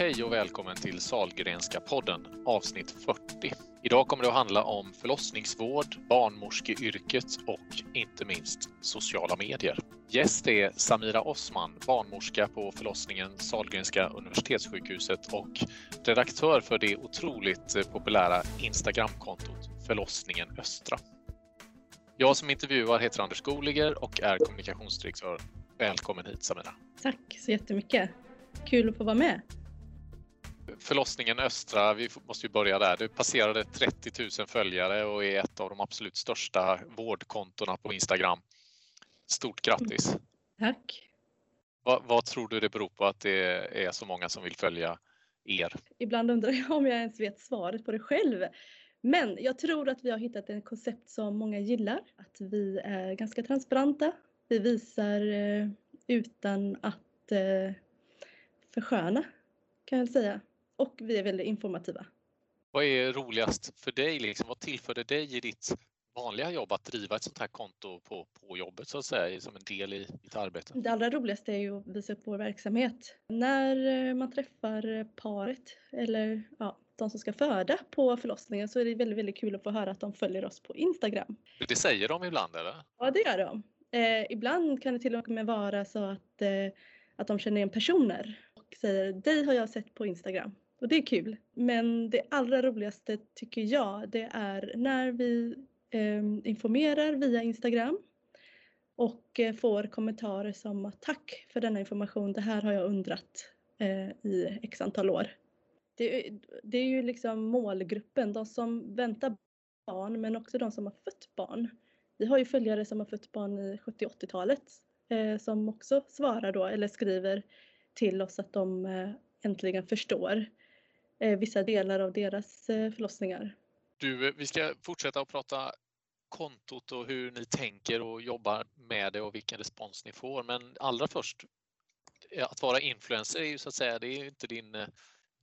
Hej och välkommen till Salgrenska podden avsnitt 40. Idag kommer det att handla om förlossningsvård, barnmorskeyrket och inte minst sociala medier. Gäst är Samira Osman, barnmorska på förlossningen Salgrenska universitetssjukhuset och redaktör för det otroligt populära Instagramkontot Förlossningen Östra. Jag som intervjuar heter Anders Goliger och är kommunikationsdirektör. Välkommen hit Samira. Tack så jättemycket. Kul att få vara med förlossningen Östra, vi måste ju börja där. Du passerade 30 000 följare och är ett av de absolut största vårdkontona på Instagram. Stort grattis! Tack! Vad, vad, tror du det beror på att det är så många som vill följa er? Ibland undrar jag om jag ens vet svaret på det själv. Men jag tror att vi har hittat ett koncept som många gillar. Att vi är ganska transparenta. Vi visar eh, utan att eh, försköna kan jag säga och vi är väldigt informativa. Vad är roligast för dig? Liksom? Vad tillför det i ditt vanliga jobb att driva ett sånt här konto på, på jobbet så att säga, som en del i ditt arbete? Det allra roligaste är ju att visa upp vår verksamhet. När eh, man träffar paret eller ja, de som ska föda på förlossningen så är det väldigt, väldigt kul att få höra att de följer oss på Instagram. Det säger de ibland eller? Ja, det gör de. Eh, ibland kan det till och med vara så att, eh, att de känner igen personer och säger dig har jag sett på Instagram. Och det är kul. Men det allra roligaste tycker jag det är när vi eh, informerar via Instagram och eh, får kommentarer som tack för denna information, det här har jag undrat eh, i x antal år. Det, det, är ju liksom målgruppen, de som väntar barn men också de som har fött barn. Vi har ju följare som har fött barn i 70-80-talet eh, som också svarar då eller skriver till oss att de eh, äntligen förstår eh, vissa delar av deras eh, förlossningar. Du, vi ska fortsätta att prata kontot och hur ni tänker och jobbar med det och vilken respons ni får. Men allra först, att vara influencer är ju så att säga, det är inte din, eh,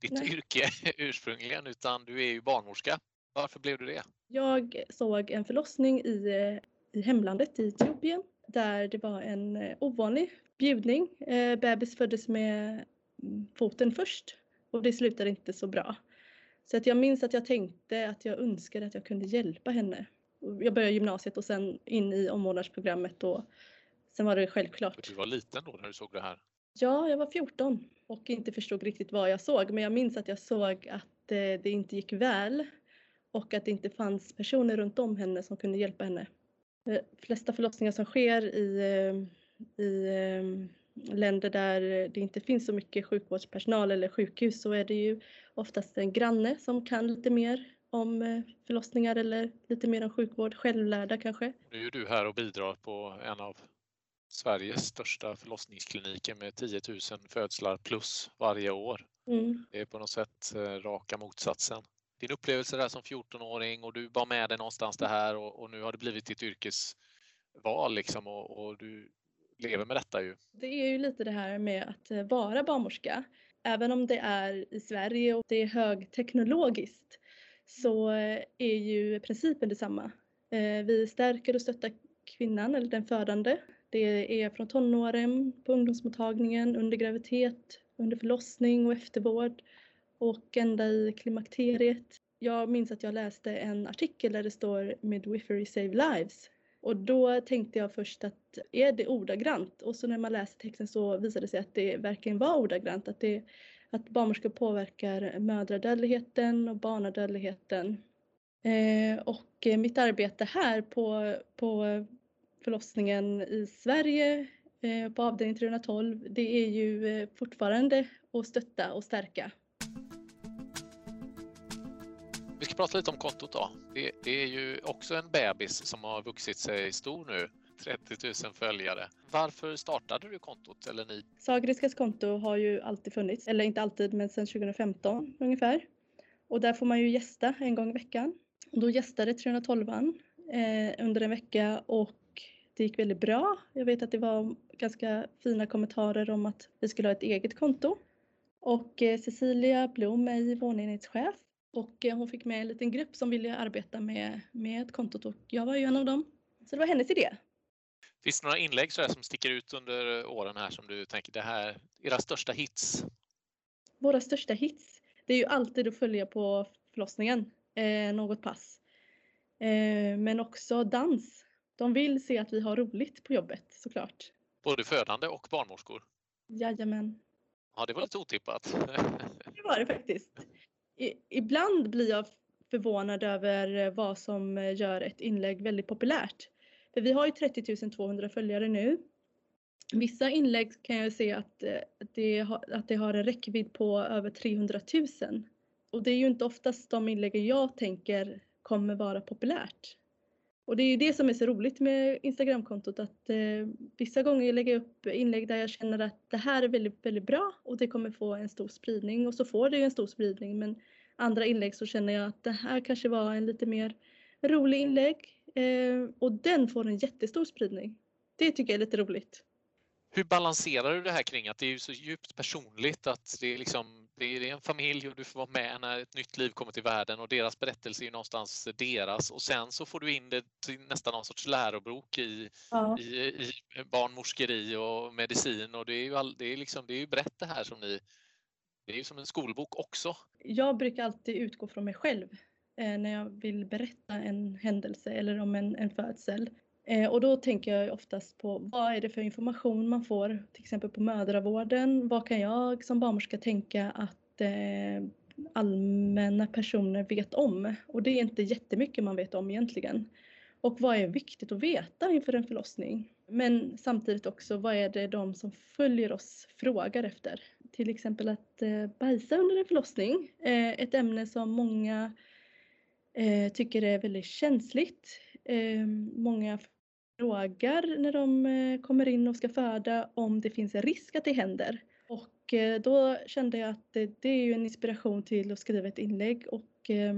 ditt Nej. yrke ursprungligen utan du är ju barnmorska. Varför blev du det? Jag såg en förlossning i, i hemlandet i Etiopien där det var en eh, ovanlig bjudning. Bebis föddes med mm, foten först och det slutade inte så bra. Så att jag minns att jag tänkte att jag önskade att jag kunde hjälpa henne. Jag började gymnasiet och sen in i omvårdnadsprogrammet och sen var det självklart. Du var liten då när du såg det här? Ja, jag var 14 och inte förstod riktigt vad jag såg. Men jag minns att jag såg att det inte gick väl och att det inte fanns personer runt om henne som kunde hjälpa henne. De flesta förlossningar som sker i, eh, i eh, länder där det inte finns så mycket sjukvårdspersonal eller sjukhus så är det ju oftast en granne som kan lite mer om eh, förlossningar eller lite mer om sjukvård, självlärda kanske. Nu är du här och bidrar på en av Sveriges största förlossningskliniker med 10 000 födslar plus varje år. Mm. Det är på något sätt eh, raka motsatsen. Din upplevelse där som 14-åring och du bar med dig någonstans det här och, och nu har det blivit ditt yrkesval liksom och, och du lever med detta ju. Det är ju lite det här med att eh, vara barnmorska. Även om det är i Sverige och det är högteknologiskt så eh, är ju principen detsamma. Eh, vi stärker och stöttar kvinnan eller den födande. Det är från tonåren, på ungdomsmottagningen, under graviditet, under förlossning och eftervård och ända i klimakteriet. Jag minns att jag läste en artikel där det står Midwifery Save Lives och då tänkte jag först att är det ordagrant? Och så när man läser texten så visade det sig att det verkligen var ordagrant. Att, det, att barnmorskor påverkar mödradödligheten och barnadödligheten. Eh, och mitt arbete här på, på förlossningen i Sverige eh, på avdelning 312 det är ju eh, fortfarande att stötta och stärka prata lite om kontot då. Det, det, är ju också en bebis som har vuxit sig stor nu. 30 000 följare. Varför startade du kontot eller ni? Sagriskas konto har ju alltid funnits, eller inte alltid men sedan 2015 ungefär. Och där får man ju gästa en gång i veckan. Och då gästade 312 eh, under en vecka och det gick väldigt bra. Jag vet att det var ganska fina kommentarer om att vi skulle ha ett eget konto. Och eh, Cecilia Blom är vårdenhetschef och eh, hon fick med en liten grupp som ville arbeta med, med kontot och jag var ju en av dem. Så det var hennes idé. Finns det några inlägg så som sticker ut under åren här som du tänker det här, era största hits? våra största hits, det är ju alltid att följa på förlossningen, eh, något pass. Eh, men också dans. De vill se att vi har roligt på jobbet såklart. Både födande och barnmorskor? Jajamän. Ja, det var lite otippat. det var det faktiskt. I, ibland blir jag förvånad över eh, vad som eh, gör ett inlägg väldigt populärt. För vi har ju 30 200 följare nu. Vissa inlägg kan jag se att eh, det, har, att det har en räckvidd på över 300 000. Och det är ju inte oftast de inläggen jag tänker kommer vara populärt. Och det är ju det som är så roligt med Instagramkontot att eh, vissa gånger lägger jag upp inlägg där jag känner att det här är väldigt, väldigt bra och det kommer få en stor spridning och så får det ju en stor spridning men andra inlägg så känner jag att det här kanske var en lite mer rolig inlägg eh, och den får en jättestor spridning. Det tycker jag är lite roligt. Hur balanserar du det här kring att det är så djupt personligt att det är, liksom, det är en familj och du får vara med när ett nytt liv kommer till världen och deras berättelse är någonstans deras och sen så får du in det till nästan någon sorts lärobok i, ja. i, i barnmorskeri och medicin och det är ju, all, det är liksom, det är ju brett det här som ni det är ju som en skolbok också. Jag brukar alltid utgå från mig själv eh, när jag vill berätta en händelse eller om en, en födsel. Eh, och då tänker jag oftast på vad är det för information man får till exempel på mödravården. Vad kan jag som barnmorska tänka att eh, allmänna personer vet om? Och det är inte jättemycket man vet om egentligen. Och vad är viktigt att veta inför en förlossning? Men samtidigt också vad är det de som följer oss frågar efter? Till exempel att eh, bajsa under en förlossning. Eh, ett ämne som många eh, tycker är väldigt känsligt. Eh, många frågar när de eh, kommer in och ska föda om det finns en risk att det händer. Och eh, då kände jag att det, är ju en inspiration till att skriva ett inlägg och eh,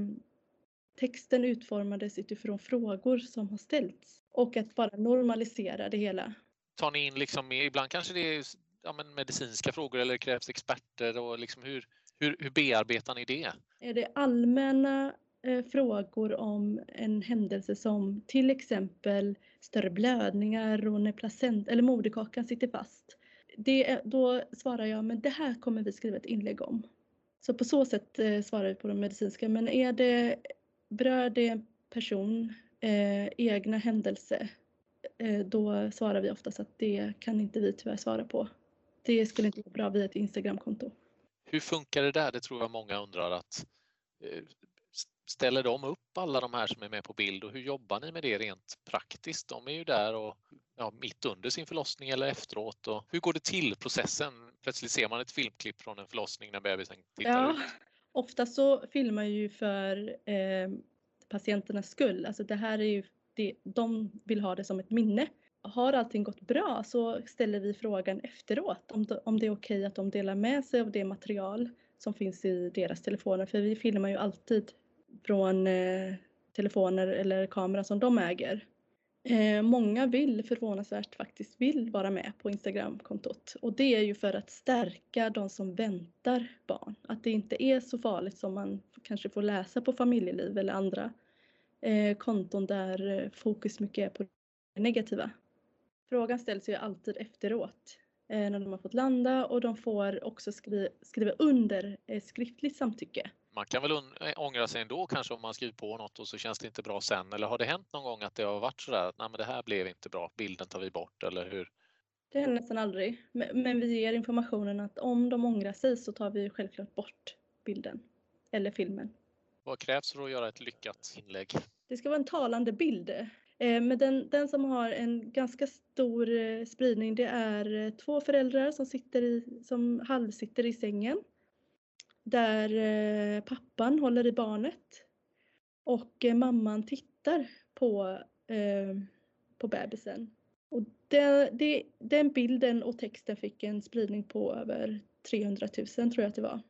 texten utformades utifrån frågor som har ställts och att bara normalisera det hela. Tar ni in liksom, ibland kanske det är ja, medicinska frågor eller krävs experter och liksom hur, hur, hur bearbetar ni det? Är det allmänna Eh, frågor om en händelse som till exempel större blödningar och när placent eller moderkakan sitter fast. Det, då svarar jag, men det här kommer vi skriva ett inlägg om. Så på så sätt eh, svarar vi på de medicinska. Men är det, berör det person, eh, egna händelse, eh, då svarar vi oftast att det kan inte vi tyvärr svara på. Det skulle inte gå bra via ett Instagramkonto. Hur funkar det där? Det tror jag många undrar att eh, ställer de upp alla de här som är med på bild och hur jobbar ni med det rent praktiskt? De är ju där och ja, mitt under sin förlossning eller efteråt. Och hur går det till processen? Plötsligt ser man ett filmklipp från en förlossning när bebisen tittar ja, ut. Ofta så filmar ju för eh, patienternas skull. Alltså det här är ju det, de vill ha det som ett minne. Har allting gått bra så ställer vi frågan efteråt om, om det är okej att de delar med sig av det material som finns i deras telefoner. För vi filmar ju alltid från eh, telefoner eller kamera som de äger. Eh, många vill förvånansvärt faktiskt vill vara med på Instagramkontot och det är ju för att stärka de som väntar barn. Att det inte är så farligt som man kanske får läsa på familjeliv eller andra eh, konton där eh, fokus mycket är på det negativa. Frågan ställs ju alltid efteråt eh, när de har fått landa och de får också skri skriva under eh, skriftligt samtycke man kan väl eh, ångra sig ändå kanske om man skriver på något och så känns det inte bra sen. Eller har det hänt någon gång att det har varit sådär att Nej, men det här blev inte bra, bilden tar vi bort eller hur? Det händer nästan aldrig. Men vi ger informationen att om de ångrar sig så tar vi självklart bort bilden eller filmen. Vad krävs för att göra ett lyckat inlägg? Det ska vara en talande bild. Eh, men den, den som har en ganska stor eh, spridning det är två föräldrar som, sitter i, som halvsitter i sängen där eh, pappan håller i barnet och eh, mamman tittar på, eh, på bebisen. Och det, det, den bilden och texten fick en spridning på över 300 000 tror jag att det var.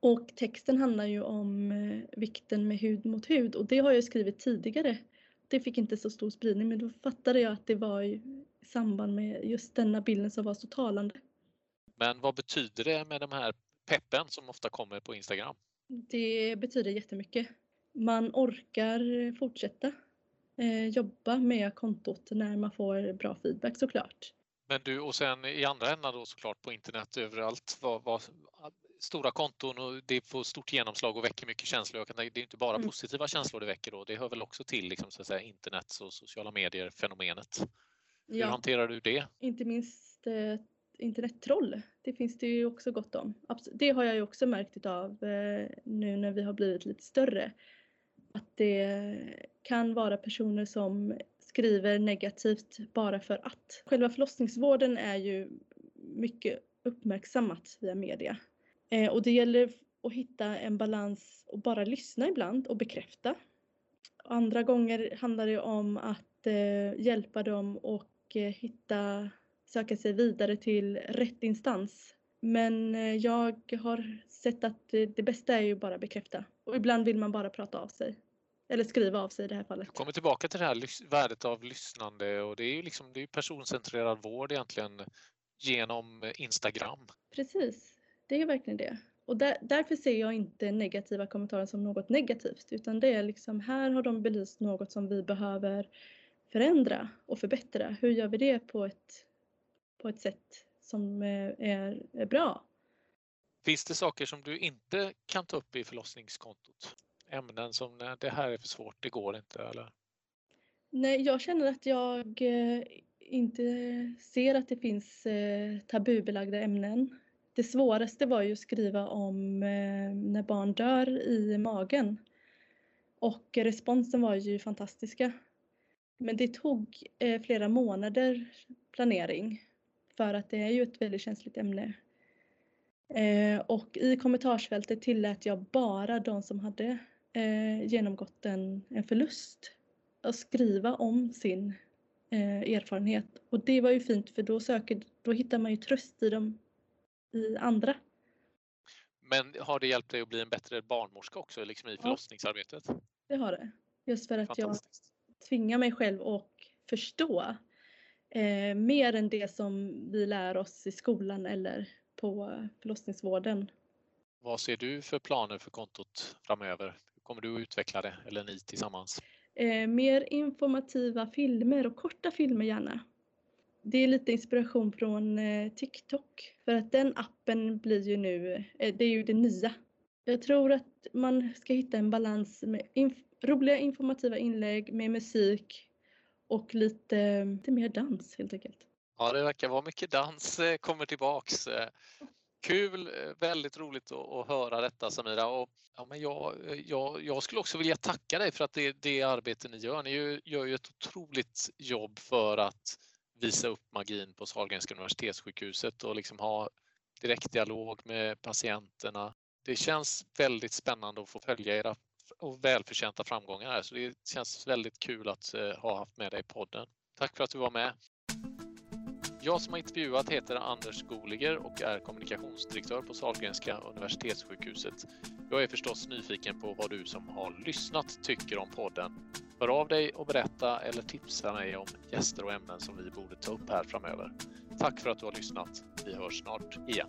Och texten handlar ju om eh, vikten med hud mot hud och det har jag skrivit tidigare. Det fick inte så stor spridning men då fattade jag att det var i samband med just denna bilden som var så talande. Men vad betyder det med de här peppen som ofta kommer på Instagram? Det betyder jättemycket. Man orkar fortsätta eh, jobba med kontot när man får bra feedback såklart. Men du, och sen i andra änden då såklart på internet överallt, vad, vad, stora konton och det får stort genomslag och väcker mycket känslor. Det är inte bara mm. positiva känslor det väcker då, det hör väl också till liksom, så att säga, internets och sociala medier-fenomenet. Hur ja, hanterar du det? Inte minst eh, internettroll. Det finns det ju också gott om. Det har jag ju också märkt av eh, nu när vi har blivit lite större. Att det kan vara personer som skriver negativt bara för att. Själva förlossningsvården är ju mycket uppmärksammat via media. Eh, och det gäller att hitta en balans och bara lyssna ibland och bekräfta. Andra gånger handlar det om att eh, hjälpa dem och hitta, söka sig vidare till rätt instans. Men jag har sett att det bästa är ju bara bekräfta och ibland vill man bara prata av sig. Eller skriva av sig i det här fallet. Jag kommer tillbaka till det här värdet av lyssnande och det är ju liksom, det är personcentrerad vård egentligen genom Instagram. Precis, det är verkligen det. Och där, därför ser jag inte negativa kommentarer som något negativt utan det är liksom här har de belyst något som vi behöver förändra och förbättra. Hur gör vi det på ett, på ett sätt som är, är bra? Finns det saker som du inte kan ta upp i förlossningskontot? Ämnen som nej, det här är för svårt, det går inte eller? Nej, jag känner att jag eh, inte ser att det finns eh, tabubelagda ämnen. Det svåraste var ju att skriva om eh, när barn dör i magen. Och responsen var ju fantastiska. Men det tog eh, flera månader planering för att det är ju ett väldigt känsligt ämne. Och i kommentarsfältet tillät jag bara de som hade genomgått en, en förlust att skriva om sin eh, erfarenhet. Och det var ju fint för då, söker, då hittar man ju tröst i, dem, i andra. Men har det hjälpt dig att bli en bättre barnmorska också liksom i förlossningsarbetet? Ja, det har det. Just för att jag tvingar mig själv att förstå eh, mer än det som vi lär oss i skolan eller på förlossningsvården. Vad ser du för planer för kontot framöver? Kommer du att utveckla det eller ni tillsammans? Eh, mer informativa filmer och korta filmer gärna. Det är lite inspiration från eh, TikTok för att den appen blir ju nu, eh, det är ju det nya. Jag tror att man ska hitta en balans med inf roliga informativa inlägg med musik och lite, lite mer dans helt enkelt. Ja, det verkar vara mycket dans eh, kommer tillbaks. Eh. Kul, eh, väldigt roligt att, höra detta Samira. Och, ja, men jag, jag, jag, skulle också vilja tacka dig för att det, det arbete ni gör. Ni gör, gör ju ett otroligt jobb för att visa upp magin på Sahlgrenska universitetssjukhuset och liksom ha direktdialog med patienterna. Det känns väldigt spännande att få följa era och välförtjänta framgångar här så det känns väldigt kul att eh, ha haft med dig i podden. Tack för att du var med. Jag som har intervjuat heter Anders Goliger och är kommunikationsdirektör på Sahlgrenska universitetssjukhuset. Jag är förstås nyfiken på vad du som har lyssnat tycker om podden. Hör av dig och berätta eller tipsa mig om gäster och ämnen som vi borde ta upp här framöver. Tack för att du har lyssnat. Vi hörs snart igen.